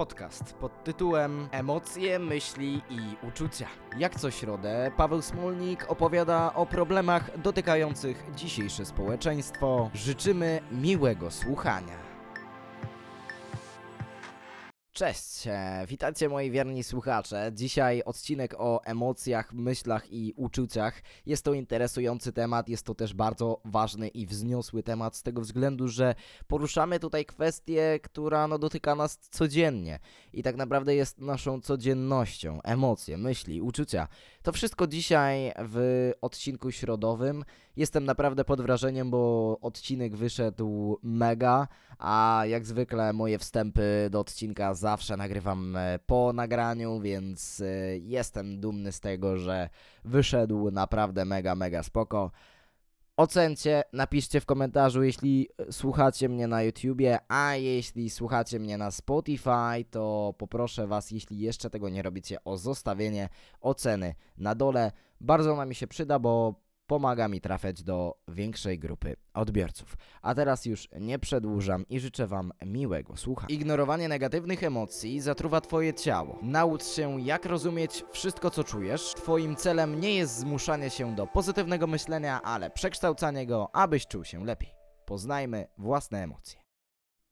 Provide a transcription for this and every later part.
Podcast pod tytułem Emocje, myśli i uczucia. Jak co środę, Paweł Smolnik opowiada o problemach dotykających dzisiejsze społeczeństwo. Życzymy miłego słuchania. Cześć, e, witajcie moi wierni słuchacze. Dzisiaj odcinek o emocjach, myślach i uczuciach. Jest to interesujący temat, jest to też bardzo ważny i wzniosły temat z tego względu, że poruszamy tutaj kwestię, która no, dotyka nas codziennie i tak naprawdę jest naszą codziennością. Emocje, myśli, uczucia. To wszystko dzisiaj w odcinku środowym. Jestem naprawdę pod wrażeniem, bo odcinek wyszedł mega, a jak zwykle moje wstępy do odcinka zawsze nagrywam e, po nagraniu, więc e, jestem dumny z tego, że wyszedł naprawdę mega, mega spoko. Ocencie, napiszcie w komentarzu, jeśli słuchacie mnie na YouTubie, a jeśli słuchacie mnie na Spotify, to poproszę Was, jeśli jeszcze tego nie robicie, o zostawienie oceny na dole. Bardzo ona mi się przyda, bo pomaga mi trafiać do większej grupy odbiorców. A teraz już nie przedłużam i życzę Wam miłego słuchania. Ignorowanie negatywnych emocji zatruwa Twoje ciało. Naucz się, jak rozumieć wszystko, co czujesz. Twoim celem nie jest zmuszanie się do pozytywnego myślenia, ale przekształcanie go, abyś czuł się lepiej. Poznajmy własne emocje.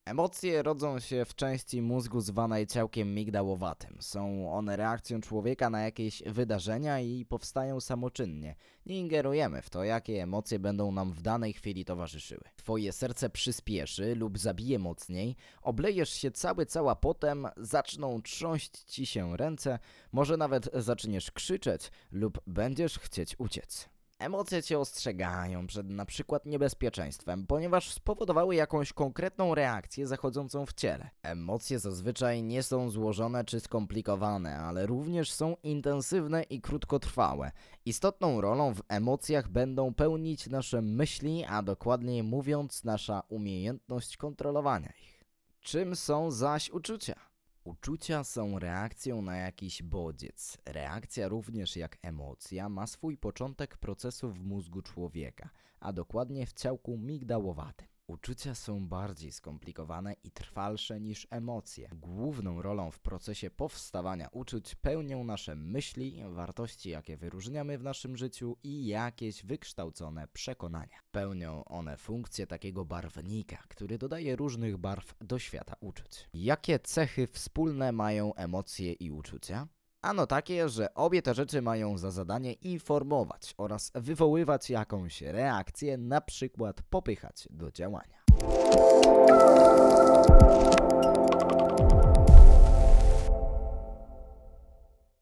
Emocje rodzą się w części mózgu zwanej ciałkiem migdałowatym. Są one reakcją człowieka na jakieś wydarzenia i powstają samoczynnie. Nie ingerujemy w to, jakie emocje będą nam w danej chwili towarzyszyły. Twoje serce przyspieszy lub zabije mocniej, oblejesz się cały cała potem, zaczną trząść ci się ręce, może nawet zaczniesz krzyczeć lub będziesz chcieć uciec. Emocje cię ostrzegają przed na przykład niebezpieczeństwem, ponieważ spowodowały jakąś konkretną reakcję zachodzącą w ciele. Emocje zazwyczaj nie są złożone czy skomplikowane, ale również są intensywne i krótkotrwałe. Istotną rolą w emocjach będą pełnić nasze myśli, a dokładniej mówiąc nasza umiejętność kontrolowania ich. Czym są zaś uczucia? Uczucia są reakcją na jakiś bodziec. Reakcja również jak emocja ma swój początek procesu w mózgu człowieka, a dokładnie w ciałku migdałowatym. Uczucia są bardziej skomplikowane i trwalsze niż emocje. Główną rolą w procesie powstawania uczuć pełnią nasze myśli, wartości, jakie wyróżniamy w naszym życiu i jakieś wykształcone przekonania. Pełnią one funkcję takiego barwnika, który dodaje różnych barw do świata uczuć. Jakie cechy wspólne mają emocje i uczucia? Ano takie, że obie te rzeczy mają za zadanie informować oraz wywoływać jakąś reakcję, na przykład popychać do działania.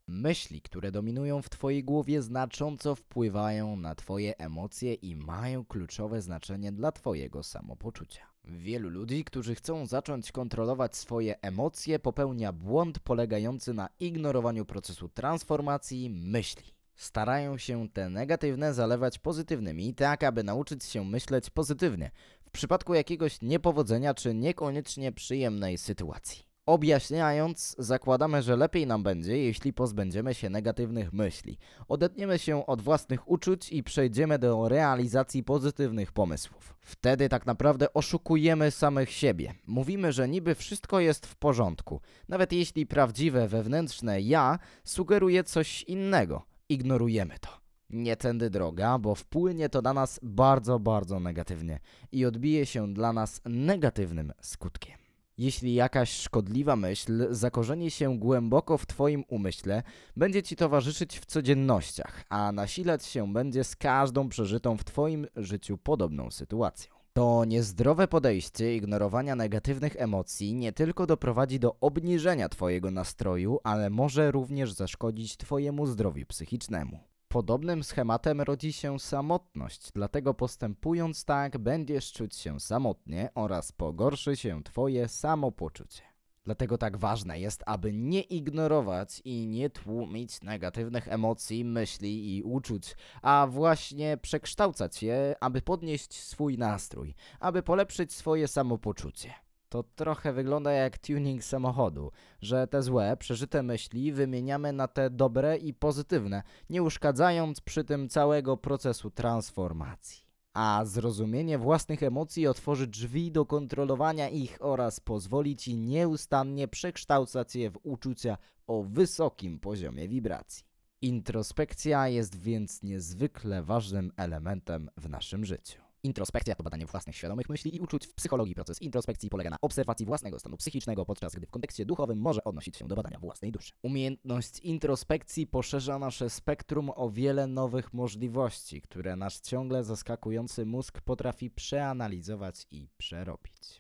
Myśli, które dominują w Twojej głowie, znacząco wpływają na Twoje emocje i mają kluczowe znaczenie dla Twojego samopoczucia. Wielu ludzi, którzy chcą zacząć kontrolować swoje emocje, popełnia błąd polegający na ignorowaniu procesu transformacji myśli. Starają się te negatywne zalewać pozytywnymi, tak aby nauczyć się myśleć pozytywnie w przypadku jakiegoś niepowodzenia czy niekoniecznie przyjemnej sytuacji. Objaśniając, zakładamy, że lepiej nam będzie, jeśli pozbędziemy się negatywnych myśli, odetniemy się od własnych uczuć i przejdziemy do realizacji pozytywnych pomysłów. Wtedy tak naprawdę oszukujemy samych siebie. Mówimy, że niby wszystko jest w porządku, nawet jeśli prawdziwe wewnętrzne ja sugeruje coś innego. Ignorujemy to. Nie tędy droga, bo wpłynie to na nas bardzo, bardzo negatywnie i odbije się dla nas negatywnym skutkiem. Jeśli jakaś szkodliwa myśl zakorzeni się głęboko w Twoim umyśle, będzie Ci towarzyszyć w codziennościach, a nasilać się będzie z każdą przeżytą w Twoim życiu podobną sytuacją. To niezdrowe podejście ignorowania negatywnych emocji nie tylko doprowadzi do obniżenia Twojego nastroju, ale może również zaszkodzić Twojemu zdrowiu psychicznemu. Podobnym schematem rodzi się samotność, dlatego postępując tak będziesz czuć się samotnie oraz pogorszy się Twoje samopoczucie. Dlatego tak ważne jest, aby nie ignorować i nie tłumić negatywnych emocji, myśli i uczuć, a właśnie przekształcać je, aby podnieść swój nastrój, aby polepszyć swoje samopoczucie. To trochę wygląda jak tuning samochodu, że te złe, przeżyte myśli wymieniamy na te dobre i pozytywne, nie uszkadzając przy tym całego procesu transformacji. a zrozumienie własnych emocji otworzy drzwi do kontrolowania ich oraz pozwoli ci nieustannie przekształcać je w uczucia o wysokim poziomie wibracji. Introspekcja jest więc niezwykle ważnym elementem w naszym życiu. Introspekcja to badanie własnych świadomych myśli i uczuć w psychologii. Proces introspekcji polega na obserwacji własnego stanu psychicznego, podczas gdy w kontekście duchowym może odnosić się do badania własnej duszy. Umiejętność introspekcji poszerza nasze spektrum o wiele nowych możliwości, które nasz ciągle zaskakujący mózg potrafi przeanalizować i przerobić.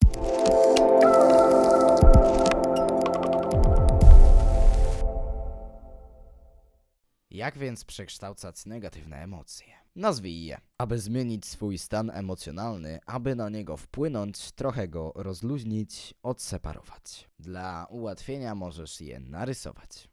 Jak więc przekształcać negatywne emocje? Nazwij je. Aby zmienić swój stan emocjonalny, aby na niego wpłynąć, trochę go rozluźnić, odseparować. Dla ułatwienia możesz je narysować.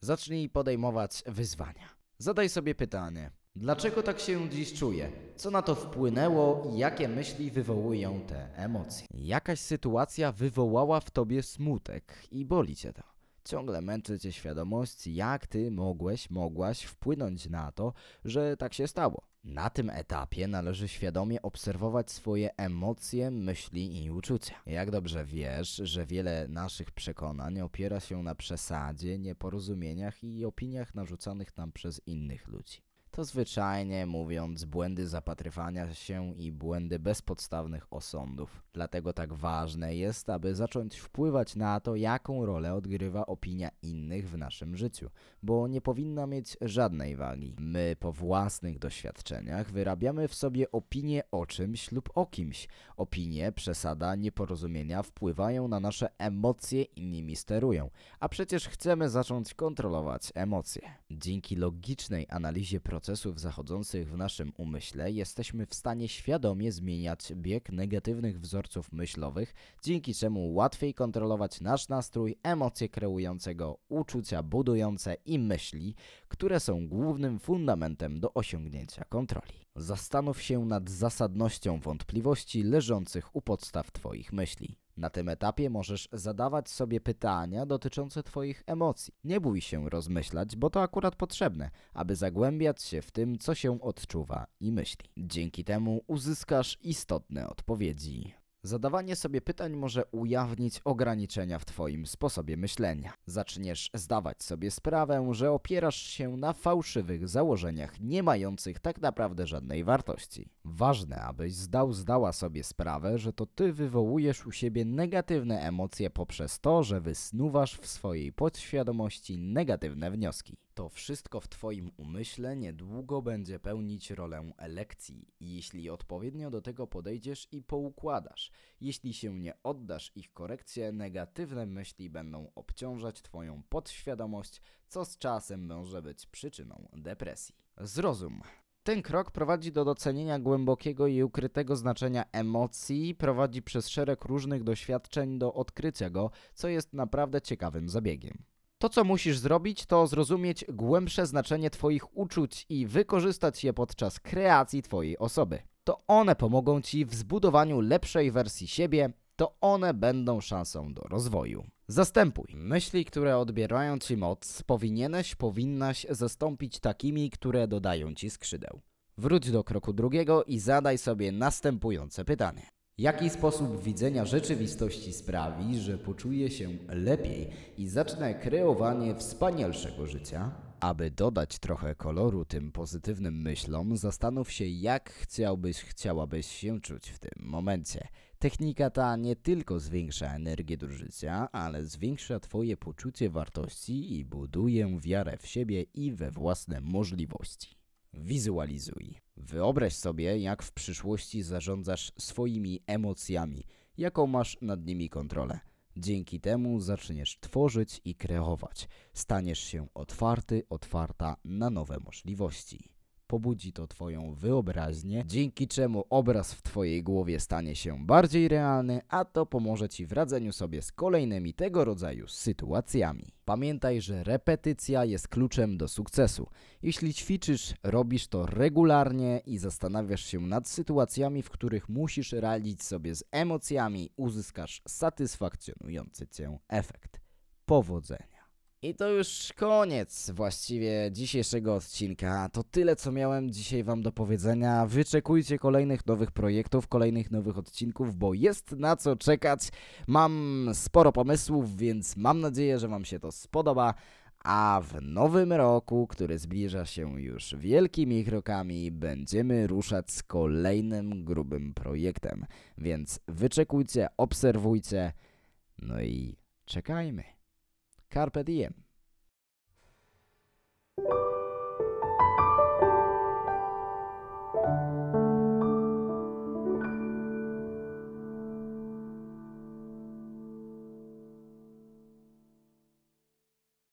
Zacznij podejmować wyzwania. Zadaj sobie pytanie: dlaczego tak się dziś czuję? Co na to wpłynęło i jakie myśli wywołują te emocje? Jakaś sytuacja wywołała w tobie smutek i boli cię to. Ciągle męczy cię świadomość, jak ty mogłeś, mogłaś wpłynąć na to, że tak się stało. Na tym etapie należy świadomie obserwować swoje emocje, myśli i uczucia. Jak dobrze wiesz, że wiele naszych przekonań opiera się na przesadzie, nieporozumieniach i opiniach narzucanych nam przez innych ludzi. To zwyczajnie mówiąc błędy zapatrywania się i błędy bezpodstawnych osądów. Dlatego tak ważne jest, aby zacząć wpływać na to, jaką rolę odgrywa opinia innych w naszym życiu, bo nie powinna mieć żadnej wagi. My po własnych doświadczeniach wyrabiamy w sobie opinię o czymś lub o kimś. Opinie, przesada, nieporozumienia wpływają na nasze emocje i nimi sterują, a przecież chcemy zacząć kontrolować emocje. Dzięki logicznej analizie procesów zachodzących w naszym umyśle jesteśmy w stanie świadomie zmieniać bieg negatywnych wzorców myślowych, dzięki czemu łatwiej kontrolować nasz nastrój, emocje kreujące go, uczucia budujące i myśli, które są głównym fundamentem do osiągnięcia kontroli. Zastanów się nad zasadnością wątpliwości leżących u podstaw Twoich myśli. Na tym etapie możesz zadawać sobie pytania dotyczące Twoich emocji. Nie bój się rozmyślać, bo to akurat potrzebne, aby zagłębiać się w tym, co się odczuwa i myśli. Dzięki temu uzyskasz istotne odpowiedzi. Zadawanie sobie pytań może ujawnić ograniczenia w Twoim sposobie myślenia. Zaczniesz zdawać sobie sprawę, że opierasz się na fałszywych założeniach, nie mających tak naprawdę żadnej wartości. Ważne, abyś zdał, zdała sobie sprawę, że to Ty wywołujesz u siebie negatywne emocje poprzez to, że wysnuwasz w swojej podświadomości negatywne wnioski. To wszystko w Twoim umyśle niedługo będzie pełnić rolę lekcji, jeśli odpowiednio do tego podejdziesz i poukładasz. Jeśli się nie oddasz ich korekcję, negatywne myśli będą obciążać Twoją podświadomość, co z czasem może być przyczyną depresji. Zrozum. Ten krok prowadzi do docenienia głębokiego i ukrytego znaczenia emocji, prowadzi przez szereg różnych doświadczeń do odkrycia go, co jest naprawdę ciekawym zabiegiem. To, co musisz zrobić, to zrozumieć głębsze znaczenie Twoich uczuć i wykorzystać je podczas kreacji Twojej osoby. To one pomogą Ci w zbudowaniu lepszej wersji siebie, to one będą szansą do rozwoju. Zastępuj. Myśli, które odbierają Ci moc, powinieneś, powinnaś zastąpić takimi, które dodają Ci skrzydeł. Wróć do kroku drugiego i zadaj sobie następujące pytanie. Jaki sposób widzenia rzeczywistości sprawi, że poczuję się lepiej i zacznę kreowanie wspanialszego życia? Aby dodać trochę koloru tym pozytywnym myślom, zastanów się, jak chciałbyś, chciałabyś się czuć w tym momencie. Technika ta nie tylko zwiększa energię do życia, ale zwiększa Twoje poczucie wartości i buduje wiarę w siebie i we własne możliwości. Wizualizuj. Wyobraź sobie, jak w przyszłości zarządzasz swoimi emocjami, jaką masz nad nimi kontrolę. Dzięki temu zaczniesz tworzyć i kreować. Staniesz się otwarty, otwarta na nowe możliwości. Pobudzi to Twoją wyobraźnię, dzięki czemu obraz w Twojej głowie stanie się bardziej realny, a to pomoże Ci w radzeniu sobie z kolejnymi tego rodzaju sytuacjami. Pamiętaj, że repetycja jest kluczem do sukcesu. Jeśli ćwiczysz, robisz to regularnie i zastanawiasz się nad sytuacjami, w których musisz radzić sobie z emocjami, uzyskasz satysfakcjonujący Cię efekt. Powodzenia! I to już koniec właściwie dzisiejszego odcinka. To tyle, co miałem dzisiaj Wam do powiedzenia. Wyczekujcie kolejnych nowych projektów, kolejnych nowych odcinków, bo jest na co czekać. Mam sporo pomysłów, więc mam nadzieję, że Wam się to spodoba. A w nowym roku, który zbliża się już wielkimi krokami, będziemy ruszać z kolejnym grubym projektem. Więc wyczekujcie, obserwujcie, no i czekajmy. Carpe diem.